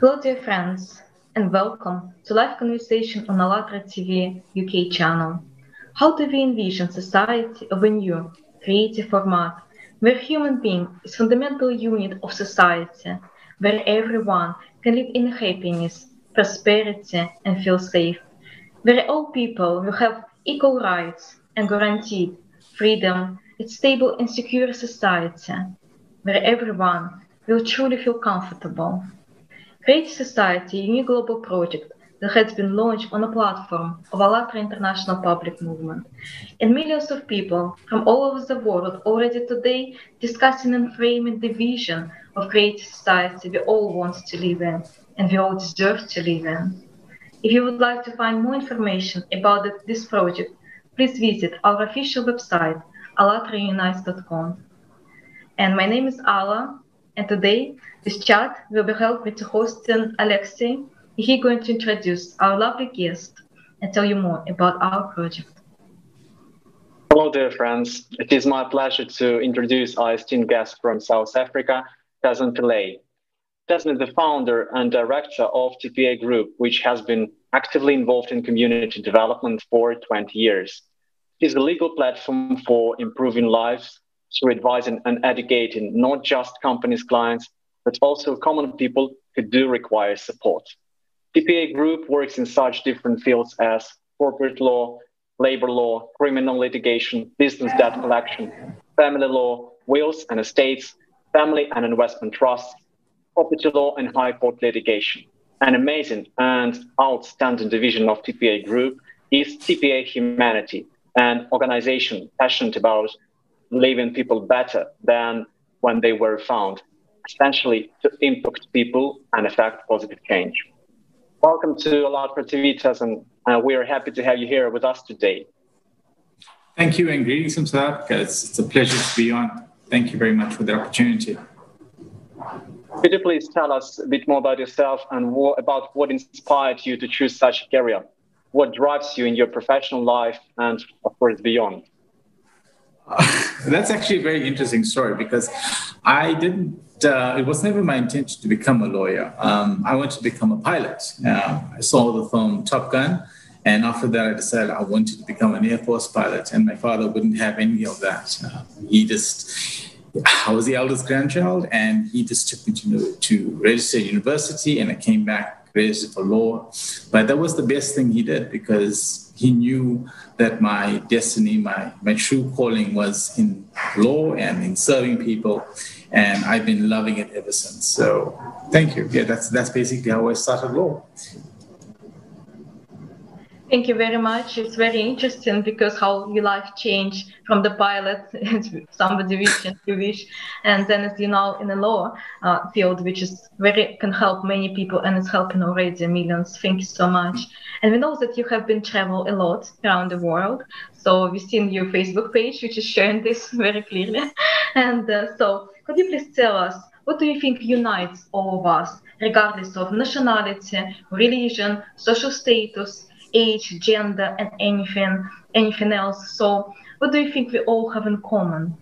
Hello, dear friends, and welcome to live conversation on ALLATRA TV UK channel. How do we envision society of a new, creative format where human being is fundamental unit of society, where everyone can live in happiness, prosperity, and feel safe, where all people will have equal rights and guaranteed freedom, a stable and secure society, where everyone will truly feel comfortable. Creative Society, a new global project that has been launched on a platform of ALLATRA International Public Movement. And millions of people from all over the world already today discussing and framing the vision of creative society we all want to live in and we all deserve to live in. If you would like to find more information about this project, please visit our official website, allatraunites.com. And my name is Alla, and today this chat will be held with hosting Alexei. He's going to introduce our lovely guest and tell you more about our project. Hello, dear friends. It is my pleasure to introduce our esteemed guest from South Africa, Tasneem Pillay. Tasneem is the founder and director of TPA Group, which has been actively involved in community development for 20 years. It is a legal platform for improving lives through advising and educating not just companies' clients, but also common people who do require support. TPA Group works in such different fields as corporate law, labor law, criminal litigation, business debt collection, family law, wills and estates, family and investment trusts, property law, and high court litigation. An amazing and outstanding division of TPA Group is TPA Humanity, an organization passionate about leaving people better than when they were found essentially to impact people and affect positive change. Welcome to ALLATRA TV, and uh, we are happy to have you here with us today. Thank you and greetings from South Africa. It's, it's a pleasure to be on. Thank you very much for the opportunity. Could you please tell us a bit more about yourself and what, about what inspired you to choose such a career? What drives you in your professional life and, of course, beyond? That's actually a very interesting story because I didn't uh, it was never my intention to become a lawyer. Um, I wanted to become a pilot. Uh, I saw the film Top Gun, and after that, I decided I wanted to become an Air Force pilot. And my father wouldn't have any of that. Uh, he just, I was the eldest grandchild, and he just took me to, to register university, and I came back registered for law. But that was the best thing he did because he knew that my destiny, my, my true calling was in law and in serving people and I've been loving it ever since. So thank you. Yeah, that's that's basically how I started law. Thank you very much. It's very interesting because how your life changed from the pilot, somebody wish and you wish, and then as you know in the law uh, field, which is very can help many people and it's helping already millions. Thank you so much. And we know that you have been travel a lot around the world. So we've seen your Facebook page, which is showing this very clearly. And uh, so could you please tell us what do you think unites all of us, regardless of nationality, religion, social status, age, gender, and anything, anything else? So, what do you think we all have in common?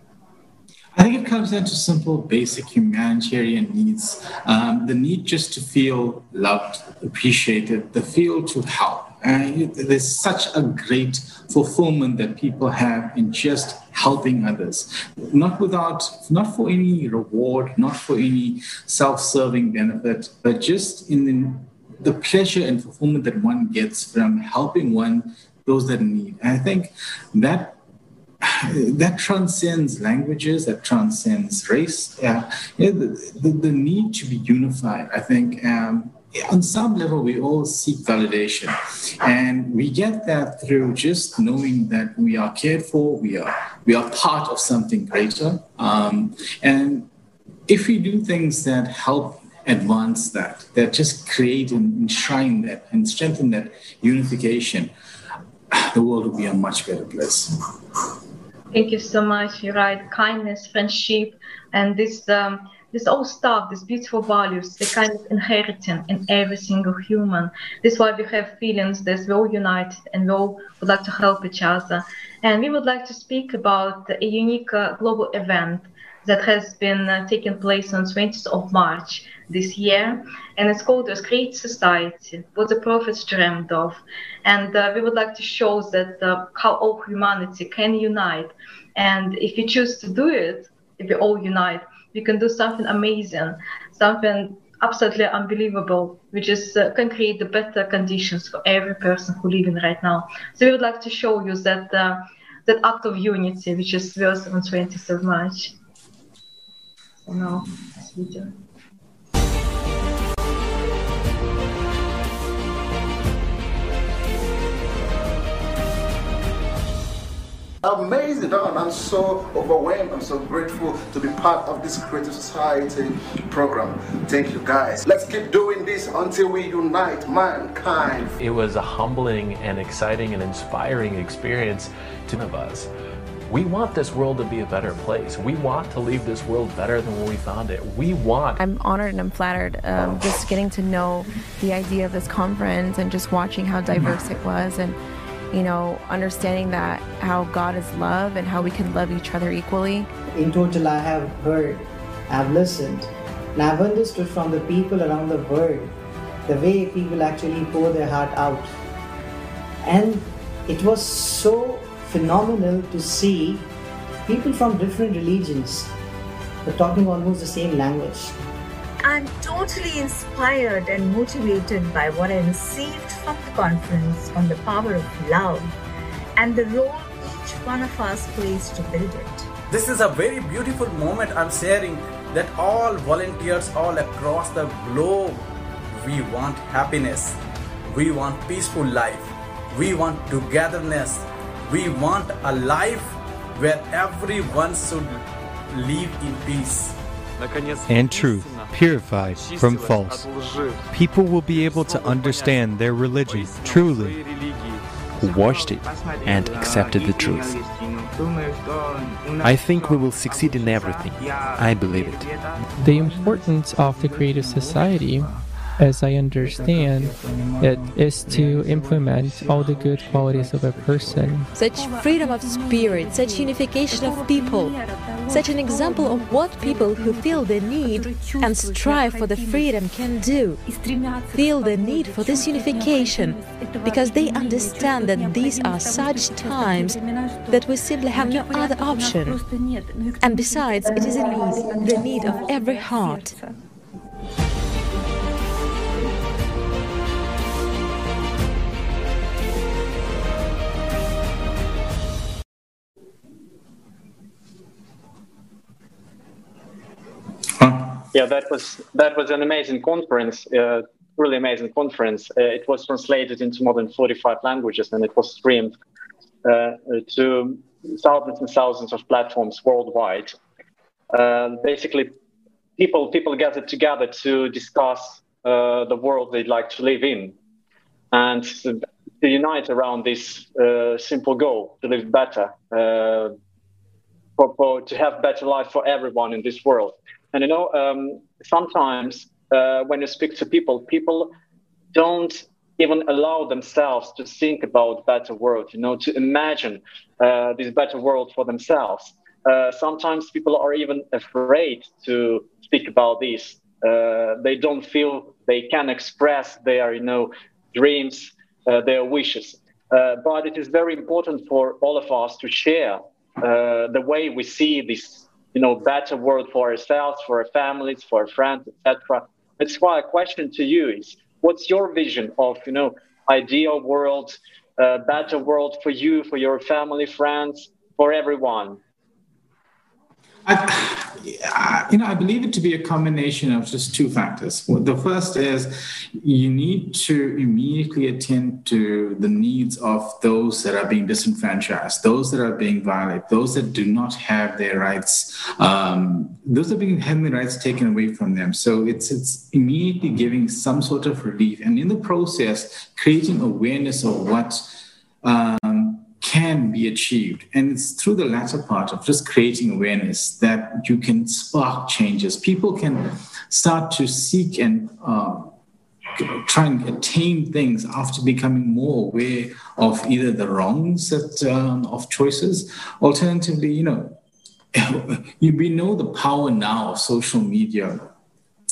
I think it comes down to simple, basic humanitarian needs. Um, the need just to feel loved, appreciated, the feel to help. Uh, there's such a great fulfillment that people have in just helping others, not without, not for any reward, not for any self-serving benefit, but just in the, the pleasure and fulfillment that one gets from helping one those that need. And I think that that transcends languages, that transcends race. Yeah, the, the, the, need to be unified, I think, um, on some level, we all seek validation. And we get that through just knowing that we are cared for, we are, we are part of something greater. Um, and if we do things that help advance that, that just create and enshrine that and strengthen that unification, the world will be a much better place. Thank you so much. You're right. Kindness, friendship, and this. Um, this old stuff, these beautiful values, they kind of inheriting in every single human. This is why we have feelings that we're all united and we all would like to help each other. And we would like to speak about a unique uh, global event that has been uh, taking place on 20th of March this year, and it's called "A Great Society: What the Prophets Dreamed of." And uh, we would like to show that uh, how all humanity can unite, and if we choose to do it, if we all unite, we can do something amazing, something absolutely unbelievable, which is uh, can create the better conditions for every person who living right now. So we would like to show you that uh, that act of unity, which is verse 120 so much. So now, this video. Amazing, Don. I'm so overwhelmed. I'm so grateful to be part of this Creative Society program. Thank you, guys. Let's keep doing this until we unite mankind. It was a humbling and exciting and inspiring experience to of us. We want this world to be a better place. We want to leave this world better than when we found it. We want. I'm honored and I'm flattered um, just getting to know the idea of this conference and just watching how diverse it was and you know, understanding that how God is love and how we can love each other equally. In total, I have heard, I've listened, and I've understood from the people around the world the way people actually pour their heart out. And it was so phenomenal to see people from different religions but talking almost the same language. I'm totally inspired and motivated by what I received from conference on the power of love and the role each one of us plays to build it. This is a very beautiful moment I'm sharing that all volunteers all across the globe we want happiness, we want peaceful life, we want togetherness, we want a life where everyone should live in peace. And truth purified from false. People will be able to understand their religion truly. Who watched it and accepted the truth. I think we will succeed in everything. I believe it. The importance of the creative society as I understand it, is to implement all the good qualities of a person. Such freedom of spirit, such unification of people, such an example of what people who feel the need and strive for the freedom can do. Feel the need for this unification because they understand that these are such times that we simply have no other option. And besides, it is a need, the need of every heart. Yeah, that was that was an amazing conference, uh, really amazing conference. Uh, it was translated into more than 45 languages and it was streamed uh, to thousands and thousands of platforms worldwide. Uh, basically, people people gathered together to discuss uh, the world they'd like to live in, and to unite around this uh, simple goal to live better, for, for, to have better life for everyone in this world. And you know, um, sometimes uh, when you speak to people, people don't even allow themselves to think about better world. You know, to imagine uh, this better world for themselves. Uh, sometimes people are even afraid to speak about this. Uh, they don't feel they can express their, you know, dreams, uh, their wishes. Uh, but it is very important for all of us to share the way we see this you know, better world for ourselves, for our families, for our friends, etc. That's why a question to you is, what's your vision of, you know, ideal world, uh, better world for you, for your family, friends, for everyone? I, you know, I believe it to be a combination of just two factors. The first is you need to immediately attend to the needs of those that are being disenfranchised, those that are being violated, those that do not have their rights, um, those are being having their rights taken away from them. So it's it's immediately giving some sort of relief, and in the process, creating awareness of what. Can be achieved. And it's through the latter part of just creating awareness that you can spark changes. People can start to seek and uh, try and attain things after becoming more aware of either the wrongs that, um, of choices. Alternatively, you know, you, we know the power now of social media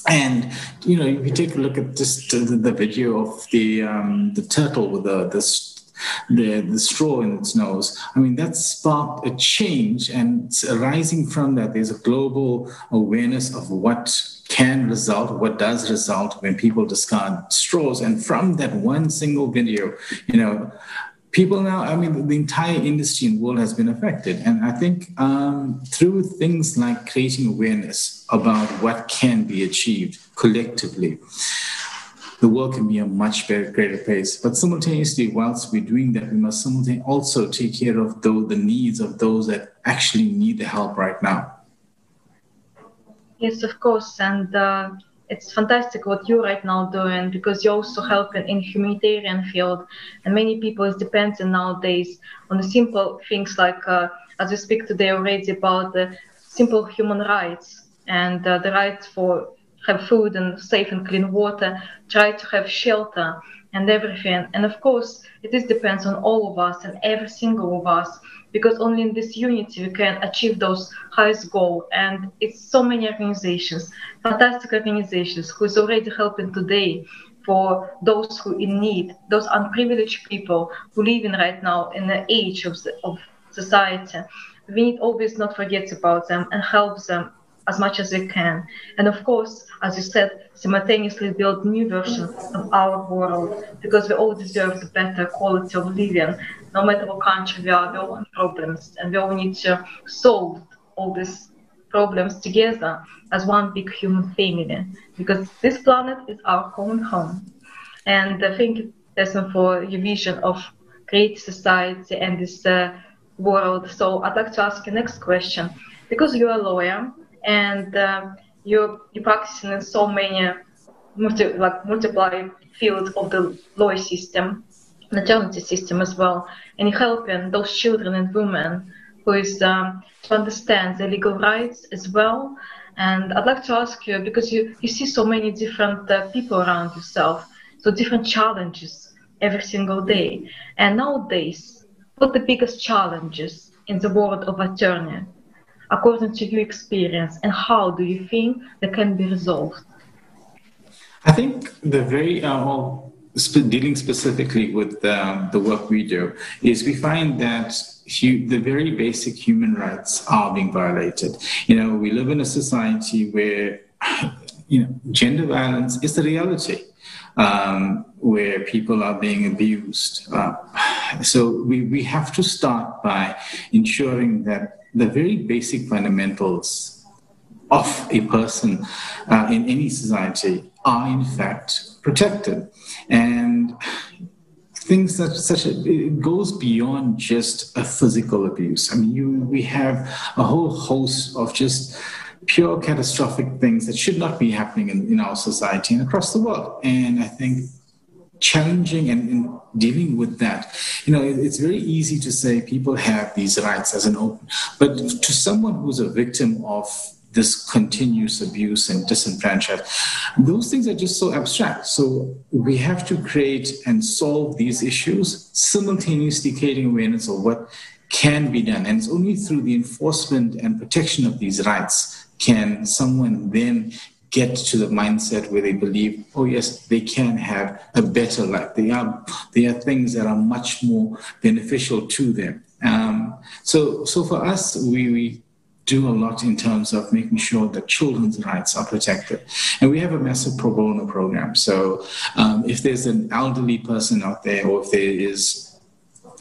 and you know, if you take a look at just the, the video of the um, the turtle with the the the, the straw in its nose. I mean, that sparked a change, and arising from that, there's a global awareness of what can result, what does result when people discard straws. And from that one single video, you know, people now, I mean, the entire industry and world has been affected. And I think um, through things like creating awareness about what can be achieved collectively, the world can be a much better, greater place. But simultaneously, whilst we're doing that, we must simultaneously also take care of the, the needs of those that actually need the help right now. Yes, of course. And uh, it's fantastic what you're right now doing because you're also helping in humanitarian field. And many people is dependent nowadays on the simple things like, uh, as we speak today already about the simple human rights and uh, the rights for have food and safe and clean water, try to have shelter and everything. And of course, it is depends on all of us and every single of us, because only in this unity we can achieve those highest goal. And it's so many organizations, fantastic organizations, who's already helping today for those who in need, those unprivileged people who live in right now in the age of, of society. We need always not forget about them and help them as much as we can. And of course, as you said, simultaneously build new versions of our world because we all deserve the better quality of living. No matter what country we are, we all have problems and we all need to solve all these problems together as one big human family because this planet is our common home. And I think that's for your vision of great society and this uh, world. So I'd like to ask you next question. Because you're a lawyer, and um, you you practicing in so many multi, like multiply fields of the law system, maternity system as well, and helping those children and women who is um, to understand their legal rights as well. And I'd like to ask you because you you see so many different uh, people around yourself, so different challenges every single day. And nowadays, what the biggest challenges in the world of attorney? According to your experience, and how do you think they can be resolved? I think the very uh, well, dealing specifically with um, the work we do is we find that hu- the very basic human rights are being violated. You know, we live in a society where you know gender violence is the reality. Um, where people are being abused. Uh, so we, we have to start by ensuring that the very basic fundamentals of a person uh, in any society are in fact protected. And things that such a, it goes beyond just a physical abuse. I mean you we have a whole host of just pure catastrophic things that should not be happening in, in our society and across the world. And i think challenging and, and, dealing with that. You know, it, it's very easy to say people have these rights as an open, but to someone who's a victim of this continuous abuse and disenfranchisement, those things are just so abstract. So we have to create and solve these issues, simultaneously creating awareness of what can be done. And it's only through the enforcement and protection of these rights can someone then get to the mindset where they believe, oh yes, they can have a better life. They are there are things that are much more beneficial to them. Um, so so for us, we, we do a lot in terms of making sure that children's rights are protected. And we have a massive pro bono program. So um, if there's an elderly person out there, or if there is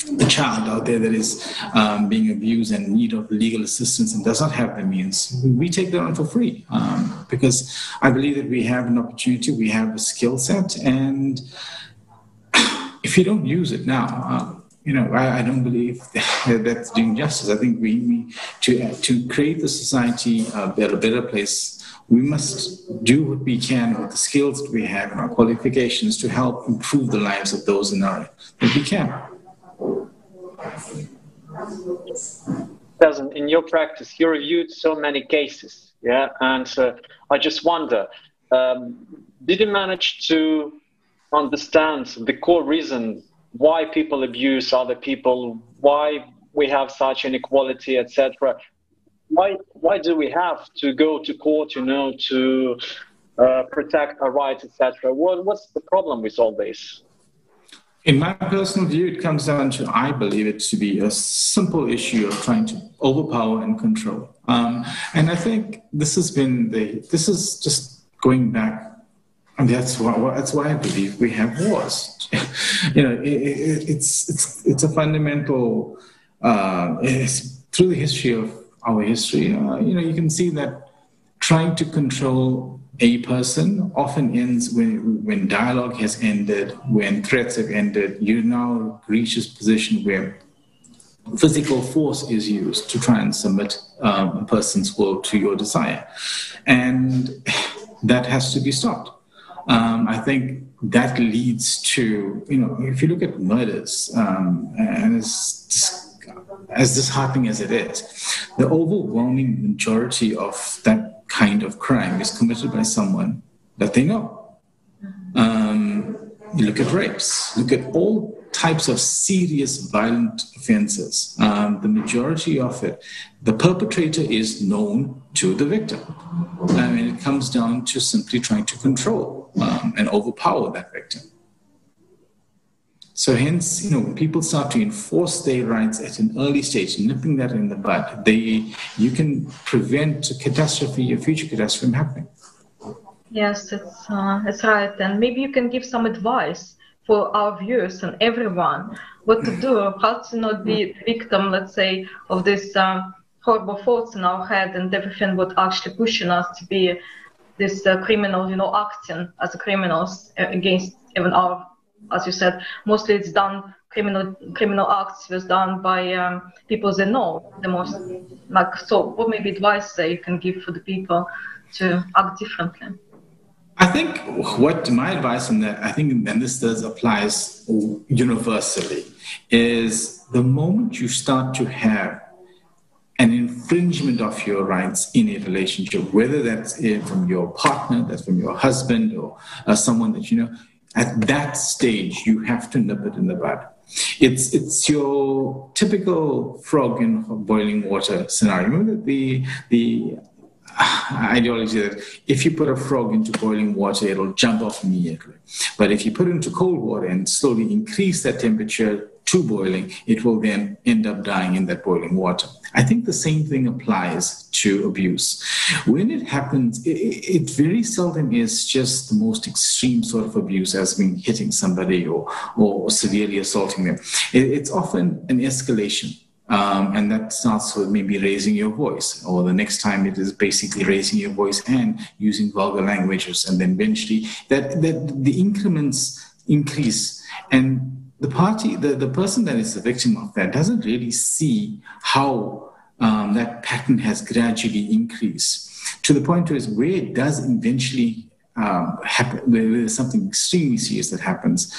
the child out there that is um, being abused and need of legal assistance and does not have the means, we take that on for free um, because I believe that we have an opportunity, we have a skill set, and if you don't use it now, um, you know, I, I, don't believe that that's doing justice. I think we, to uh, to create the society a better, better place, we must do what we can with the skills that we have and our qualifications to help improve the lives of those in our that we can. Doesn't in your practice, you reviewed so many cases, yeah, and uh, I just wonder, um, did you manage to understand the core reason why people abuse other people, why we have such inequality, etc. Why why do we have to go to court, you know, to uh, protect our rights, etc. What, what's the problem with all this? In my personal view, it comes down to I believe it to be a simple issue of trying to overpower and control. Um, and I think this has been the this is just going back. And that's why that's why I believe we have wars. you know, it, it, it's it's it's a fundamental. Uh, it's through the history of our history. Uh, you know, you can see that trying to control a person often ends when, when dialogue has ended, when threats have ended. You now reach this position where physical force is used to try and submit um, a person's will to your desire. And that has to be stopped. Um, I think that leads to, you know, if you look at murders, um, and as, as disheartening as it is, the overwhelming majority of that kind of crime is committed by someone that they know. Um, you look at rapes, look at all types of serious violent offenses. Um, the majority of it, the perpetrator is known to the victim. I mean, it comes down to simply trying to control um, and overpower that victim. So hence, you know, people start to enforce their rights at an early stage, nipping that in the bud, they you can prevent a catastrophe, a future catastrophe from happening. Yes, it's uh, right. And maybe you can give some advice for our viewers and everyone what to do, how to not be victim, let's say, of this um, horrible thoughts in our head and everything what actually pushing us to be this uh, criminal, you know, acting as criminals against even our as you said, mostly it's done criminal criminal acts was done by um, people they know the most. Like so, what maybe advice that you can give for the people to act differently? I think what my advice on that, I think, and this does applies universally, is the moment you start to have an infringement of your rights in a relationship, whether that's from your partner, that's from your husband, or uh, someone that you know, at that stage, you have to nip it in the bud. It's it's your typical frog in boiling water scenario. Remember the the uh, ideology that if you put a frog into boiling water, it'll jump off immediately. But if you put it into cold water and slowly increase that temperature to boiling, it will then end up dying in that boiling water. I think the same thing applies to abuse. When it happens, it, it, very seldom is just the most extreme sort of abuse, as being hitting somebody or, or severely assaulting them. It, it's often an escalation. Um, and that starts with maybe raising your voice, or the next time it is basically raising your voice and using vulgar languages, and then eventually that, that the increments increase. And the party, the, the person that is the victim of that doesn't really see how um, that pattern has gradually increased to the point where, where it does eventually um, happen, where there's something extremely serious that happens.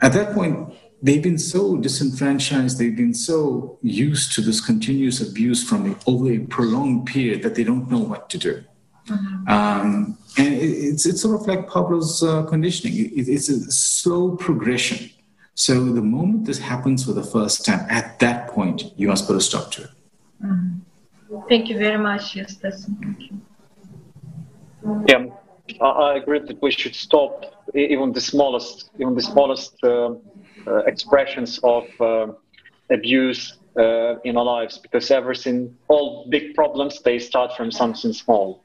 At that point, they've been so disenfranchised, they've been so used to this continuous abuse from over a prolonged period that they don't know what to do. Mm-hmm. Um, and it, it's, it's sort of like Pavlov's uh, conditioning. It, it's a slow progression so the moment this happens for the first time, at that point, you must put a stop to it. Mm-hmm. Thank you very much, Justus. Thank you. Yeah, I agree that we should stop even the smallest, even the smallest uh, uh, expressions of uh, abuse uh, in our lives, because everything, all big problems, they start from something small.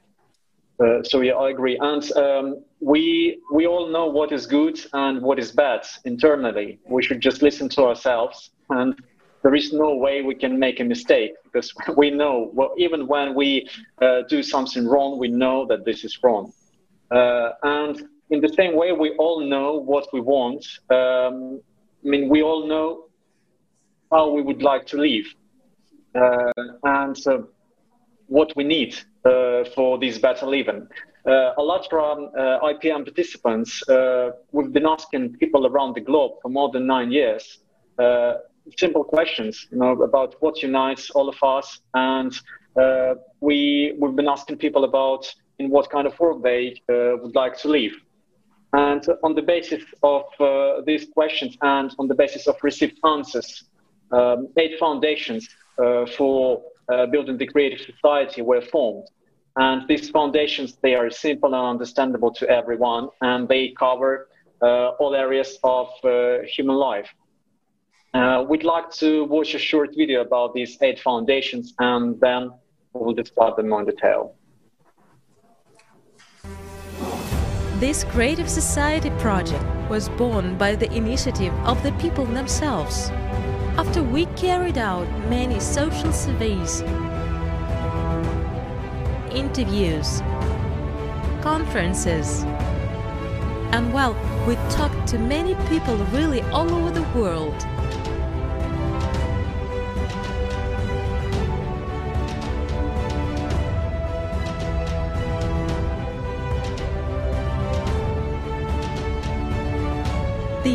Uh, so yeah, I agree. And um, we we all know what is good and what is bad internally. We should just listen to ourselves, and there is no way we can make a mistake because we know. Well, even when we uh, do something wrong, we know that this is wrong. Uh, and in the same way, we all know what we want. Um, I mean, we all know how we would like to live, uh, and what we need uh, for this better living. Uh, ALLATRA uh, IPM participants, we've been asking people around the globe for more than nine years simple questions, you know, about what unites all of us. And uh, we we've been asking people about in what kind of world they uh, would like to live. And on the basis of uh, these questions and on the basis of received answers, um, eight foundations for uh, building the creative society were formed. And these foundations, they are simple and understandable to everyone, and they cover uh, all areas of uh, human life. Uh, we'd like to watch a short video about these eight foundations, and then we'll discuss them more in detail. This Creative Society project was born by the initiative of the people themselves. After we carried out many social surveys, interviews, conferences, and well, we talked to many people really all over the world.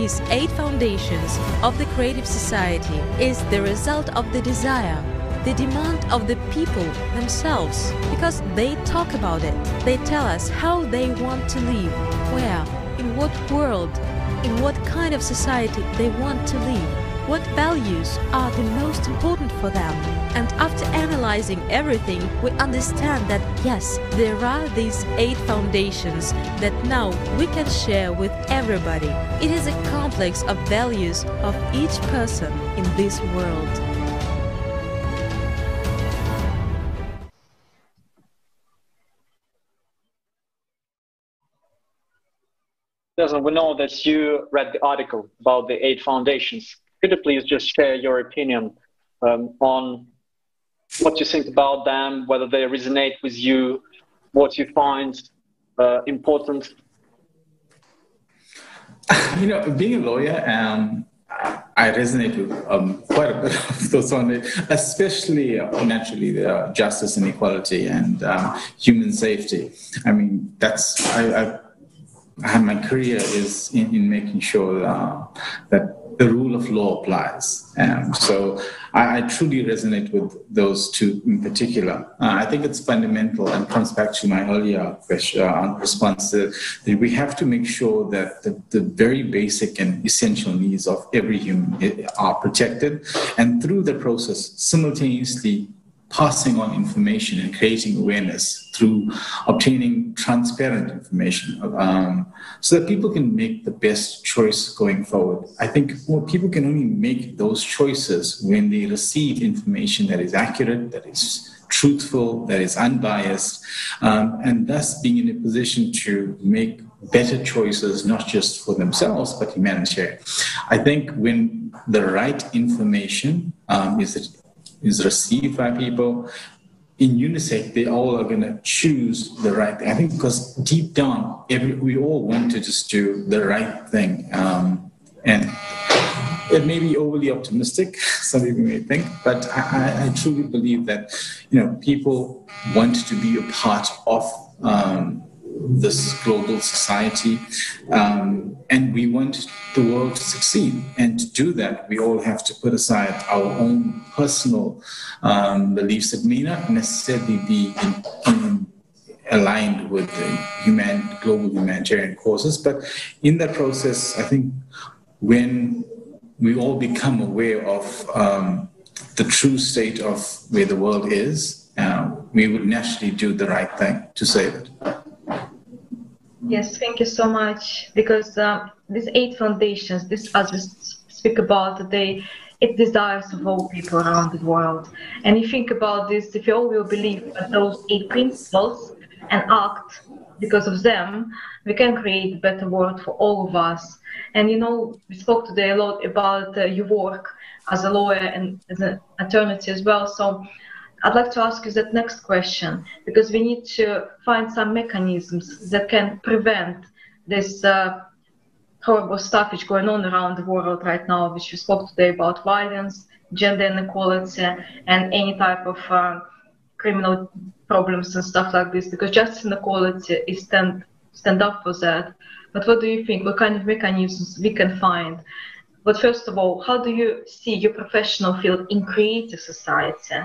These eight foundations of the Creative Society is the result of the desire, the demand of the people themselves, because they talk about it. They tell us how they want to live, where, in what world, in what kind of society they want to live what values are the most important for them. And after analyzing everything, we understand that yes, there are these eight foundations that now we can share with everybody. It is a complex of values of each person in this world. Doesn't we know that you read the article about the eight foundations? Could you please just share your opinion um, on what you think about them, whether they resonate with you, what you find uh, important? You know, being a lawyer, um, I resonate with um, quite a bit of those on it, especially uh, naturally the justice and equality and um, human safety. I mean, that's I, I, my career is in, in making sure uh, that the rule of law applies. Um, so I, I, truly resonate with those two in particular. Uh, I think it's fundamental and comes back to my earlier question, uh, response that we have to make sure that the, the, very basic and essential needs of every human eh, are protected, and through the process, simultaneously passing on information and creating awareness through obtaining transparent information um, so that people can make the best choice going forward. I think well, people can only make those choices when they receive information that is accurate, that is truthful, that is unbiased, um, and thus being in a position to make better choices, not just for themselves, but humanity. I think when the right information um, is is received by people. In UNICEF, they all are going to choose the right thing. I think because deep down, every, we all want to just do the right thing. Um, and it may be overly optimistic, some people may think, but I, I, truly believe that you know people want to be a part of um, this global society. Um, and we want the world to succeed. And to do that, we all have to put aside our own personal um, beliefs that may not necessarily be in, in aligned with the human, global humanitarian causes. But in that process, I think when we all become aware of um, the true state of where the world is, uh, we would naturally do the right thing to save it. Yes, thank you so much. Because uh, these eight foundations, this as we speak about today, it desires of all people around the world. And you think about this, if you all will believe those eight principles and act because of them, we can create a better world for all of us. And you know, we spoke today a lot about uh, your work as a lawyer and as an attorney as well. So I'd like to ask you that next question because we need to find some mechanisms that can prevent this uh, horrible stuff which is going on around the world right now, which we spoke today about violence, gender inequality, and any type of uh, criminal problems and stuff like this. Because justice inequality is stand stand up for that. But what do you think? What kind of mechanisms we can find? But first of all, how do you see your professional field in creative society?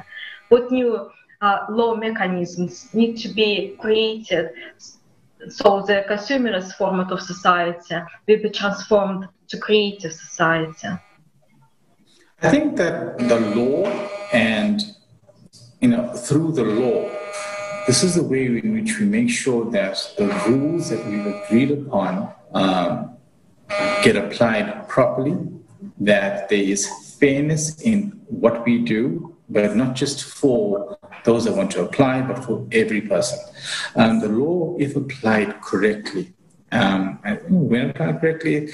What new uh, law mechanisms need to be created so the consumerist format of society will be transformed to creative society? I think that the law and you know through the law this is the way in which we make sure that the rules that we've agreed upon um, get applied properly, that there is fairness in what we do, but not just for those that want to apply, but for every person. Um, the law, if applied correctly, um, when applied correctly,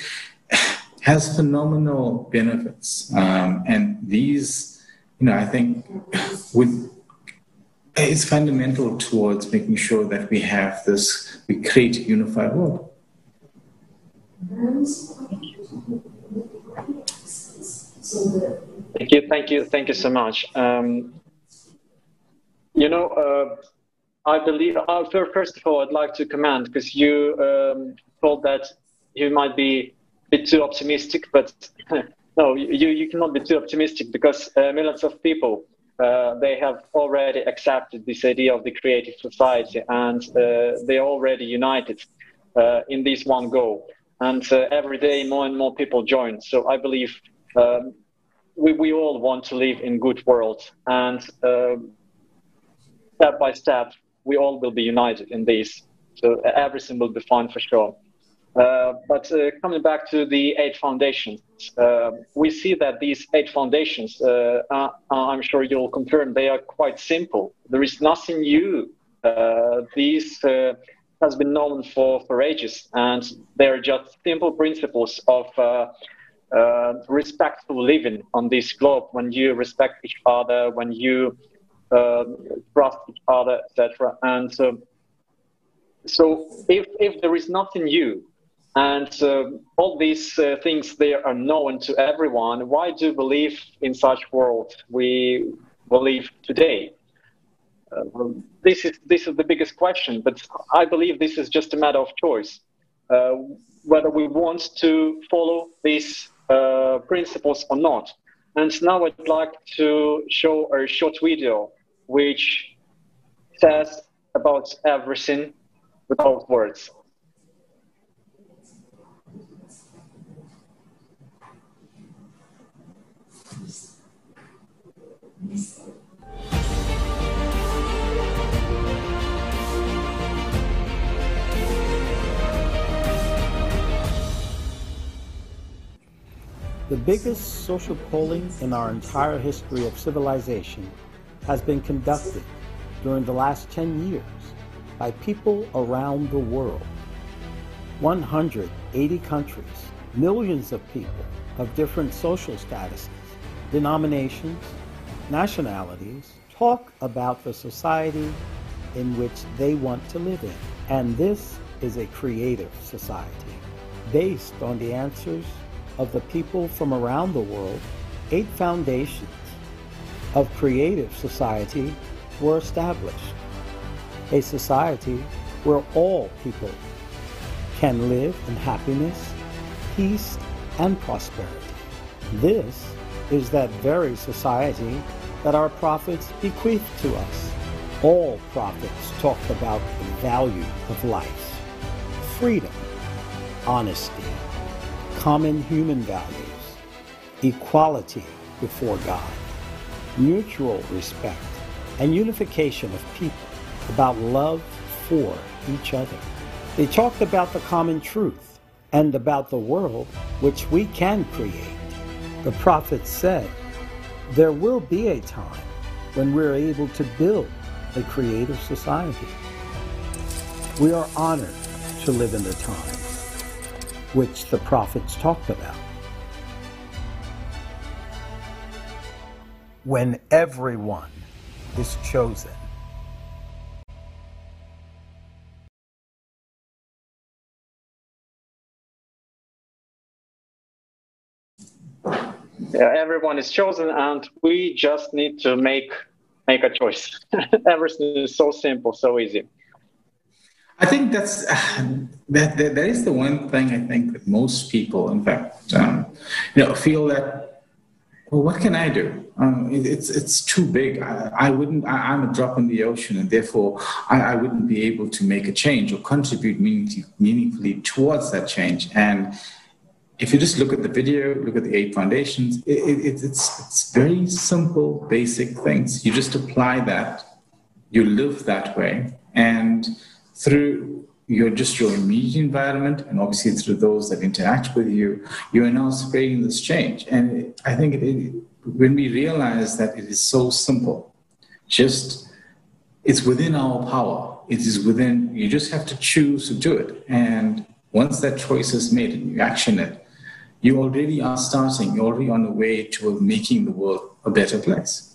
has phenomenal benefits. Um, and these, you know, I think would it's fundamental towards making sure that we have this, we create a unified world. Thank you, thank you, thank you so much. Um, you know, uh, I believe, uh, first of all, I'd like to comment because you um, thought that you might be a bit too optimistic, but no, you, you cannot be too optimistic because uh, millions of people uh, they have already accepted this idea of the creative society and uh, they're already united in this one goal. And every day more and more people join. So I believe um, we, we all want to live in good world and um, step by step, we all will be united in this. So everything will be fine for sure. Uh, but uh, coming back to the eight foundations, uh, we see that these eight foundations, uh, uh, I'm sure you'll confirm, they are quite simple. There is nothing new. these has been known for, for ages, and they're just simple principles of respectful living on this globe. When you respect each other, when you trust each other, etc. And so, if if there is nothing new, and uh, all these uh, things they are known to everyone. Why do you believe in such world we believe today? Uh, this is this is the biggest question, but I believe this is just a matter of choice, uh, whether we want to follow these uh, principles or not. And now I'd like to show a short video which says about everything without words. The biggest social polling in our entire history of civilization has been conducted during the last 10 years by people around the world. 180 countries, millions of people of different social statuses, denominations, nationalities talk about the society in which they want to live in. And this is a creative society based on the answers of the people from around the world. Eight foundations of creative society were established. A society where all people can live in happiness, peace, and prosperity. This is that very society that our prophets bequeathed to us. All prophets talked about the value of life, freedom, honesty, common human values, equality before God, mutual respect, and unification of people, about love for each other. They talked about the common truth and about the world which we can create the prophet said, There will be a time when we're able to build a creative society. We are honored to live in the time which the prophets talked about. When everyone is chosen. Yeah, everyone is chosen, and we just need to make make a choice. Everything is so simple, so easy. I think that's uh, that, that, that is the one thing I think that most people, in fact, um, you know, feel that. Well, what can I do? Um, it, it's it's too big. I, I wouldn't. I, am a drop in the ocean, and therefore I, I, wouldn't be able to make a change or contribute meaningfully, meaningfully towards that change. And if you just look at the video, look at the eight foundations, it, it, it's, it's very simple, basic things. You just apply that, you live that way, and through your just your immediate environment and obviously through those that interact with you, you are now spreading this change. And I think it, when we realize that it is so simple, just it's within our power. It is within, you just have to choose to do it. And once that choice is made and you action it, you already are starting, you're already on the way to making the world a better place.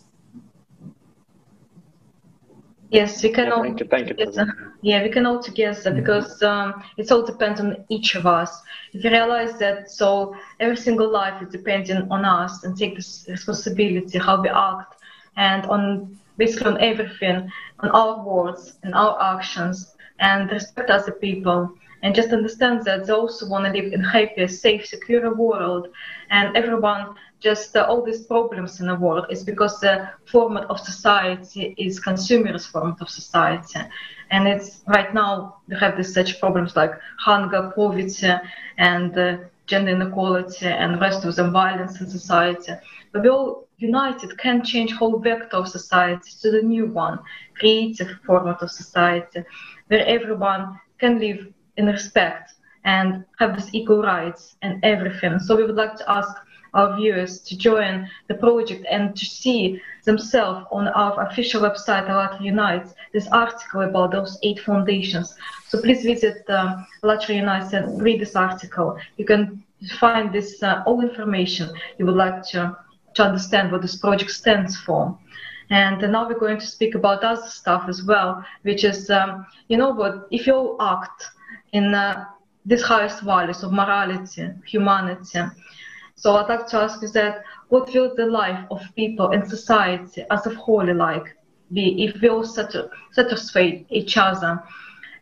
Yes, we can Yeah, all thank you, thank you. Yeah, we can all together because um, it's all depends on each of us. If you realize that, so every single life is depending on us and take this responsibility, how we act, and on basically on everything, on our words and our actions, and respect other people, and just understand that those who want to live in a happy, safe, secure world, and everyone just uh, all these problems in the world is because the format of society is consumerist format of society. And it's right now we have these such problems like hunger poverty and uh, gender inequality and rest of the violence in society. But we all united can change whole vector of society to the new one creative format of society where everyone can live in respect and have these equal rights and everything. So we would like to ask our viewers to join the project and to see themselves on our official website, ALLATRA Unites, this article about those eight foundations. So please visit um, Unites and read this article. You can find this uh, all information you would like to, to understand what this project stands for. And now we're going to speak about other stuff as well, which is, um, you know what, if you act in uh, these highest values of morality, humanity, so I'd like to ask you that what will the life of people in society as a whole like be if we all satisfy each other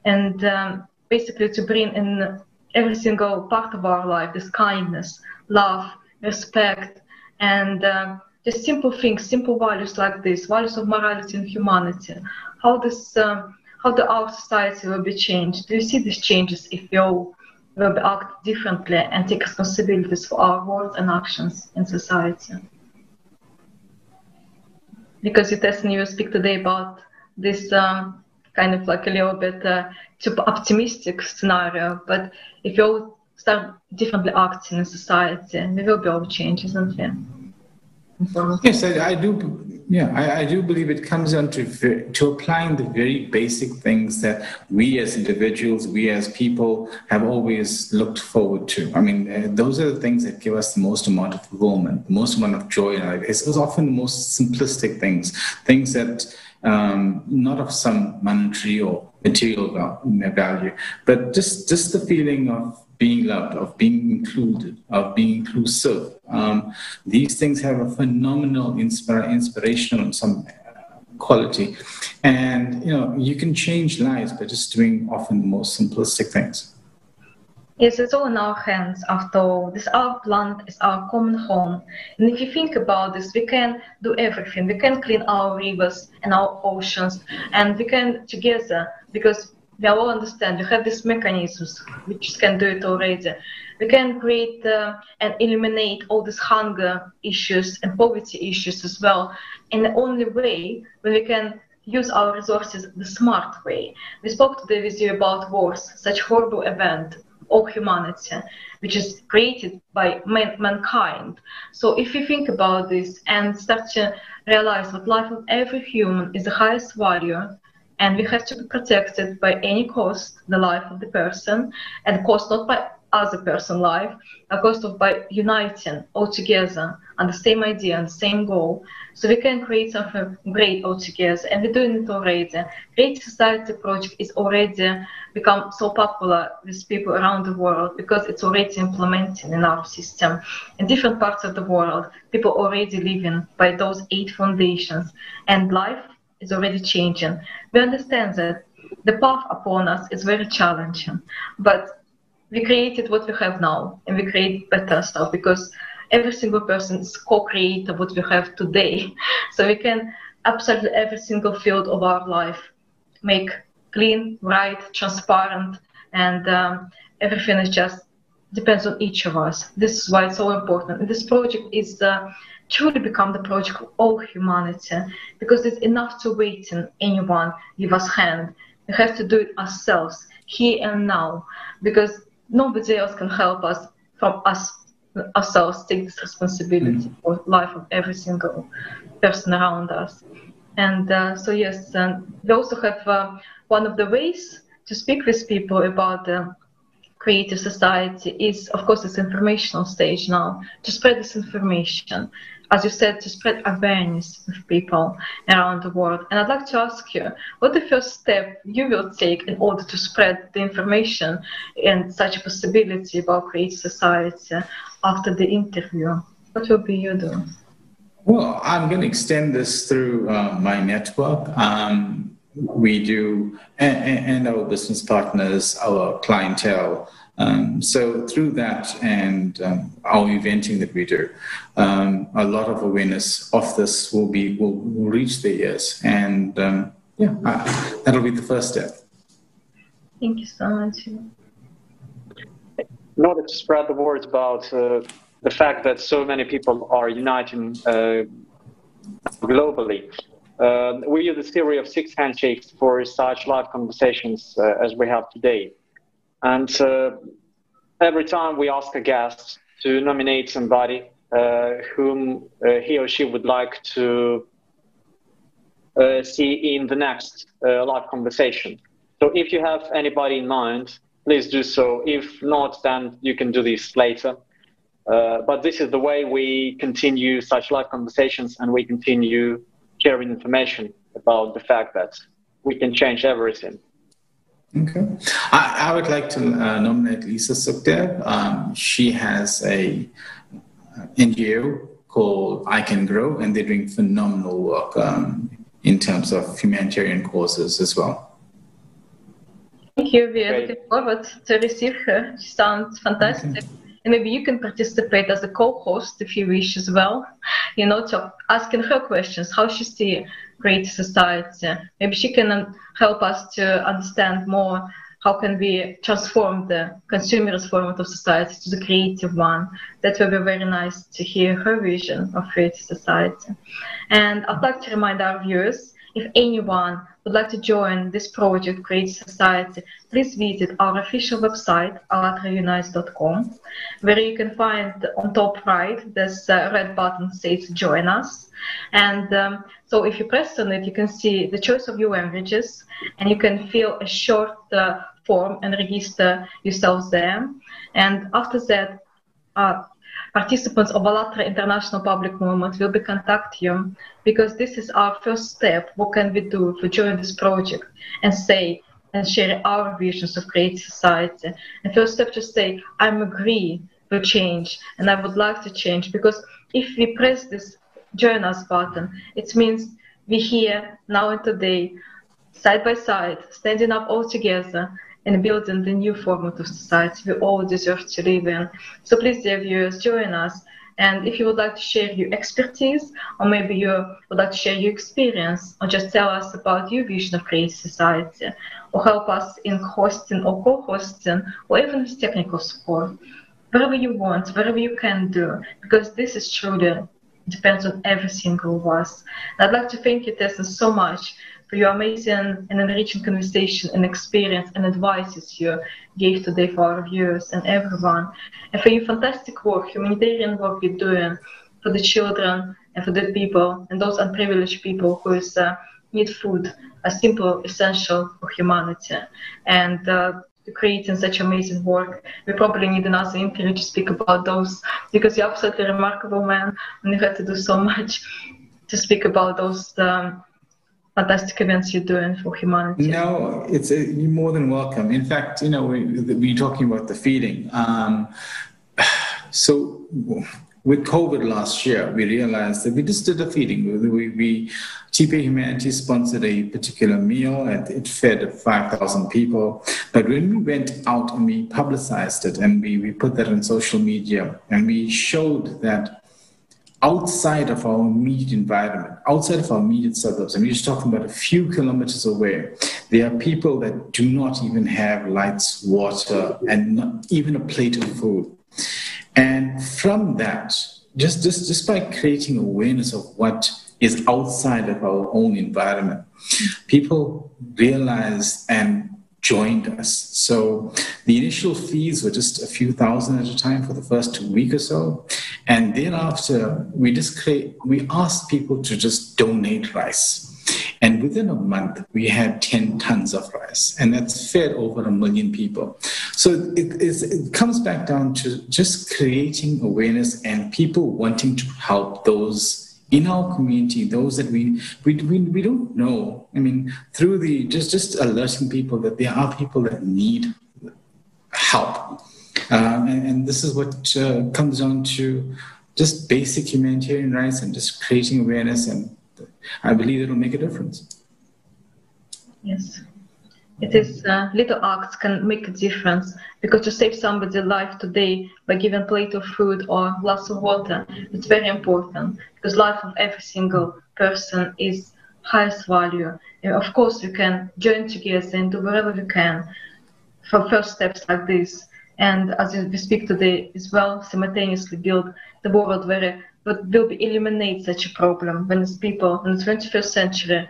and um, basically to bring in every single part of our life this kindness, love, respect, and um, just simple things, simple values like this, values of morality and humanity. How this, um, how the our society will be changed? Do you see these changes if we all will be act differently and take responsibilities for our words and actions in society. Because you Tessin, you speak today about this um, kind of like a little bit uh, too optimistic scenario, but if you all start differently acting in society, there will be all changes, isn't there? Yes, I, I do. Yeah, I, I, do believe it comes down to to applying the very basic things that we as individuals, we as people, have always looked forward to. I mean, uh, those are the things that give us the most amount of fulfillment, the most amount of joy in life. It's, it's often the most simplistic things, things that um, not of some monetary or material value, but just just the feeling of being loved, of being included, of being inclusive. Um, these things have a phenomenal inspira- inspirational some quality, and you know you can change lives by just doing often the most simplistic things. Yes, it's all in our hands. After all, this our planet is our common home, and if you think about this, we can do everything. We can clean our rivers and our oceans, and we can together because we all understand we have these mechanisms which can do it already. We can create uh, and eliminate all these hunger issues and poverty issues as well in the only way when we can use our resources the smart way. We spoke today with you about wars, such horrible event of humanity, which is created by man- mankind. So if you think about this and start to realize that life of every human is the highest value, and we have to be protected by any cost the life of the person and cost not by other person life a cost of by uniting all together on the same idea and same goal. So we can create something great all together and we're doing it already. Great society project is already become so popular with people around the world because it's already implemented in our system. In different parts of the world people already living by those eight foundations and life is already changing. We understand that the path upon us is very challenging, but we created what we have now and we create better stuff because every single person is co-creator what we have today. So we can absolutely every single field of our life make clean, right, transparent, and um, everything is just depends on each of us. This is why it's so important. And this project is uh, truly become the project of all humanity because it's enough to wait in anyone give us hand. We have to do it ourselves here and now because nobody else can help us from us ourselves take this responsibility mm. for life of every single person around us. And uh, so yes, and we also have uh, one of the ways to speak with people about the creative society is, of course, this informational stage now to spread this information. As you said, to spread awareness with people around the world. And I'd like to ask you, what the first step you will take in order to spread the information and such a possibility about creative society after the interview? What will be you do? Well, I'm going to extend this through uh, my network. Um, we do, and, and, our business partners, our clientele. Um, so through that and um, our eventing that we do, um, a lot of awareness of this will be will, will reach the ears, and um, yeah, uh, that'll be the first step. Thank you so much. In order to spread the word about uh, the fact that so many people are uniting uh, globally. Uh, we use the theory of six handshakes for such live conversations uh, as we have today. And uh, every time we ask a guest to nominate somebody uh, whom uh, he or she would like to see in the next live conversation. So if you have anybody in mind, please do so. If not, then you can do this later. Uh, but this is the way we continue such live conversations and we continue sharing information about the fact that we can change everything. Okay. I, I would like to uh, nominate Lisa Sukhdev. Um, she has a NGO called I Can Grow, and they're doing phenomenal work um, in terms of humanitarian causes as well. Thank you. We are looking forward to receive her. She sounds fantastic. Okay and maybe you can participate as a co-host if you wish as well you know to asking her questions how she see great society. Maybe she can um, help us to understand more how can we transform the consumerist format of society to the creative one. That will be very nice to hear her vision of creative society. And i'd like to remind our viewers if anyone would like to join this project, Create Society, please visit our official website, allatraunites.com, where you can find on top right this uh, red button says Join Us. And um, so if you press on it, you can see the choice of your languages, and you can fill a short uh, form and register yourselves there. And after that, uh, participants of ALLATRA International Public Movement will be contact you because this is our first step. What can we do to join this project and say and share our visions of creative society? And first step to say, I'm agree to change and I would like to change because if we press this join us button, it means we here now and today, side by side, standing up all together and building the new format of society we all deserve to live in. So please, dear viewers, join us. And if you would like to share your expertise, or maybe you would like to share your experience, or just tell us about your vision of creative society, or help us in hosting or co-hosting, or even with technical support, whatever you want, whatever you can do, because this is truly depends on every single of us. And I'd like to thank you, Tessa, so much for your amazing and enriching conversation and experience and advices you gave today for our viewers and everyone, and for your fantastic work, humanitarian work you're doing for the children and for the people and those unprivileged people who is, uh, need food, a simple essential for humanity. And uh, creating such amazing work. We probably need another interview to speak about those because you're absolutely remarkable man and you had to do so much to speak about those um, fantastic events you're doing for humanity. No, it's a, you're more than welcome. In fact, you know, we, we're talking about the feeding. Um, so with COVID last year, we realized that we just did a feeding. We, we TPA Humanity sponsored a particular meal and it fed 5,000 people. But when we went out and we publicized it and we, we put that on social media and we showed that outside of our immediate environment, outside of our immediate suburbs, we're just talking about a few kilometers away, There are people that do not even have lights, water, and not even a plate of food. And from that, just, just, just by creating awareness of what is outside of our own environment, people realize and joined us. So the initial fees were just a few thousand at a time for the first week or so. And thereafter, we just create, we asked people to just donate rice. And within a month, we had 10 tons of rice, and that's fed over a million people. So it, it, comes back down to just creating awareness and people wanting to help those in our community, those that we, we, we, we don't know. I mean, through the just, just alerting people that there are people that need help. Um, and, and, this is what uh, comes down to just basic humanitarian rights and just creating awareness. And I believe it'll make a difference. Yes. It is uh, little acts can make a difference because to save somebody's life today by giving a plate of food or a glass of water, it's very important because life of every single person is highest value. And of course, we can join together and do whatever we can for first steps like this. And as we speak today as well, simultaneously build the world where but will eliminate such a problem when it's people in the 21st century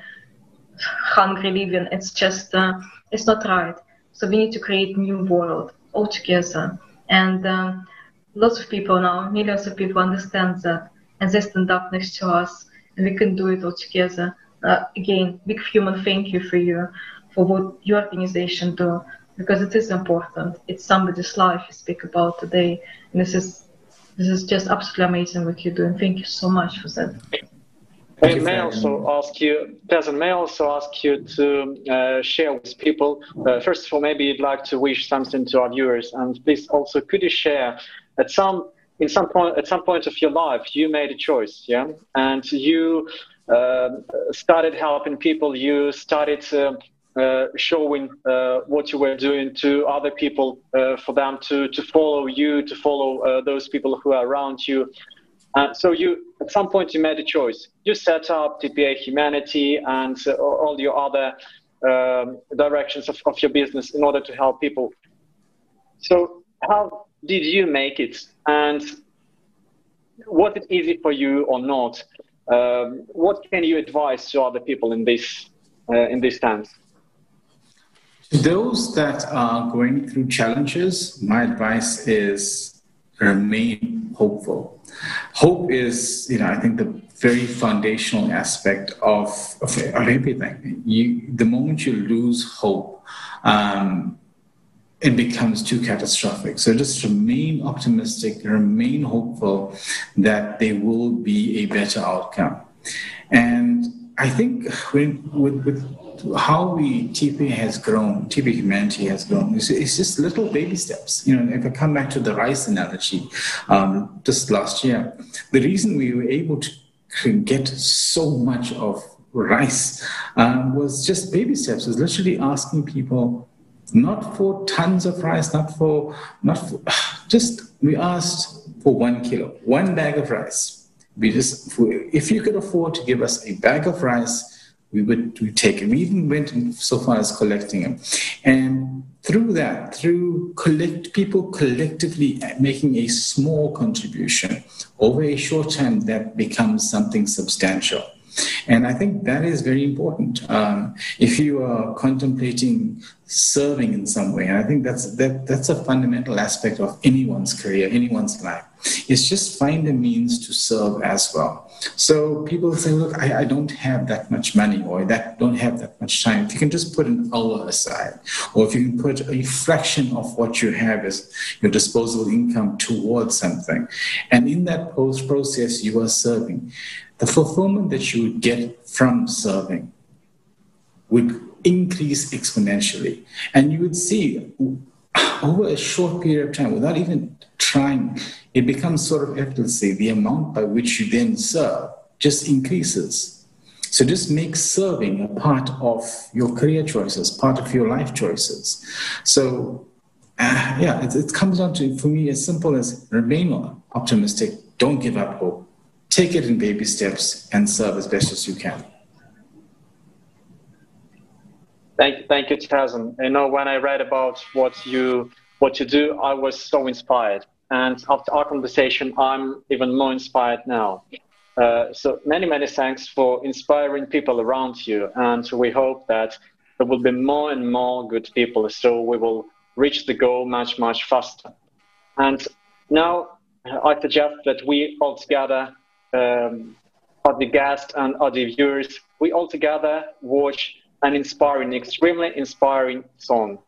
hungry living. It's just uh, it's not right. So we need to create new world altogether. And um, lots of people now, millions of people understand that, and they stand up next to us, and we can do it all together. Uh, again, big human thank you for you for what your organization do because it is important. It's somebody's life you speak about today, and this is this is just absolutely amazing what you're doing. Thank you so much for that. May, may I also ask you, Peasant, may I also ask you to uh, share with people, uh, first of all, maybe you'd like to wish something to our viewers, and please also could you share at some, in some point, at some point of your life, you made a choice, yeah? And you uh, started helping people, you started uh, showing uh, what you were doing to other people uh, for them to, to follow you, to follow those people who are around you. Uh, so you, at some point, you made a choice. You set up TPA Humanity and uh, all your other um, directions of, of your business in order to help people. So how did you make it? And was it easy for you or not? Um, what can you advise to other people in this uh, in these times? To those that are going through challenges, my advice is remain hopeful. Hope is, you know, I think the very foundational aspect of, of, of everything. You, the moment you lose hope, um, it becomes too catastrophic. So just remain optimistic, remain hopeful that there will be a better outcome. And I think when, with, with how we TP has grown, TP humanity has grown. It's, it's, just little baby steps. You know, if I come back to the rice analogy, um, just last year, the reason we were able to get so much of rice um, was just baby steps. It was literally asking people not for tons of rice, not for not for, just we asked for one kilo, one bag of rice. We just if you could afford to give us a bag of rice we would we take it. We even went so far as collecting them. And through that, through collect people collectively making a small contribution over a short time, that becomes something substantial. And I think that is very important. Um, if you are contemplating serving in some way, and I think that's that that's a fundamental aspect of anyone's career, anyone's life. Is just find a means to serve as well. So people say, look, I, I don't have that much money, or that don't have that much time. If you can just put an hour aside, or if you can put a fraction of what you have as your disposable income towards something, and in that post process you are serving the fulfillment that you would get from serving would increase exponentially. And you would see over a short period of time, without even trying, it becomes sort of effortlessly the amount by which you then serve just increases. So just make serving a part of your career choices, part of your life choices. So uh, yeah, it, it comes down to, for me, as simple as remain optimistic, don't give up hope take it in baby steps and serve as best as you can. Thank, you, thank you, Tazan. You know, when I read about what you what you do, I was so inspired. And after our conversation, I'm even more inspired now. Uh, so many, many thanks for inspiring people around you. And we hope that there will be more and more good people. So we will reach the goal much, much faster. And now I suggest that we all together, um, the guests and the viewers, we all together watch an inspiring, extremely inspiring song,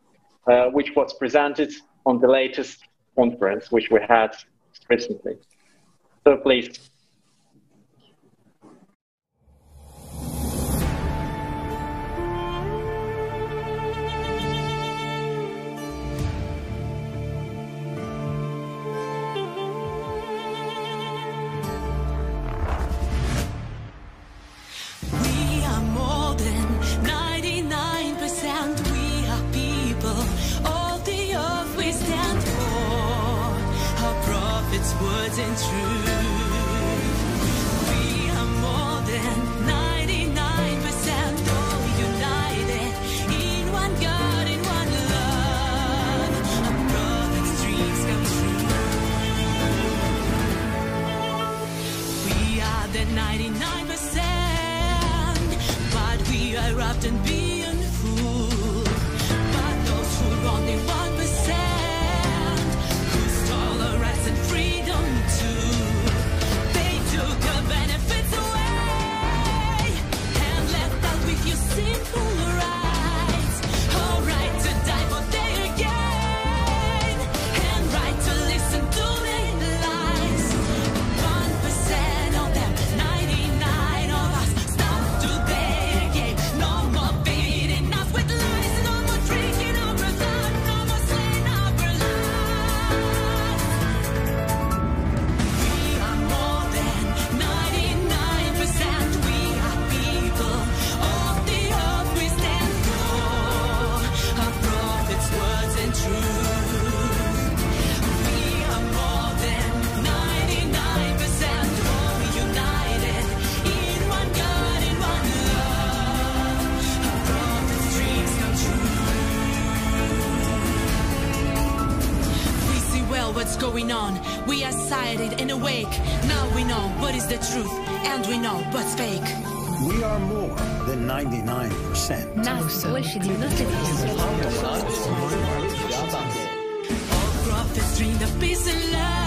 uh, which was presented on the latest conference, which we had recently. So please. 坚持。больше 90 All prophets dream the peace and love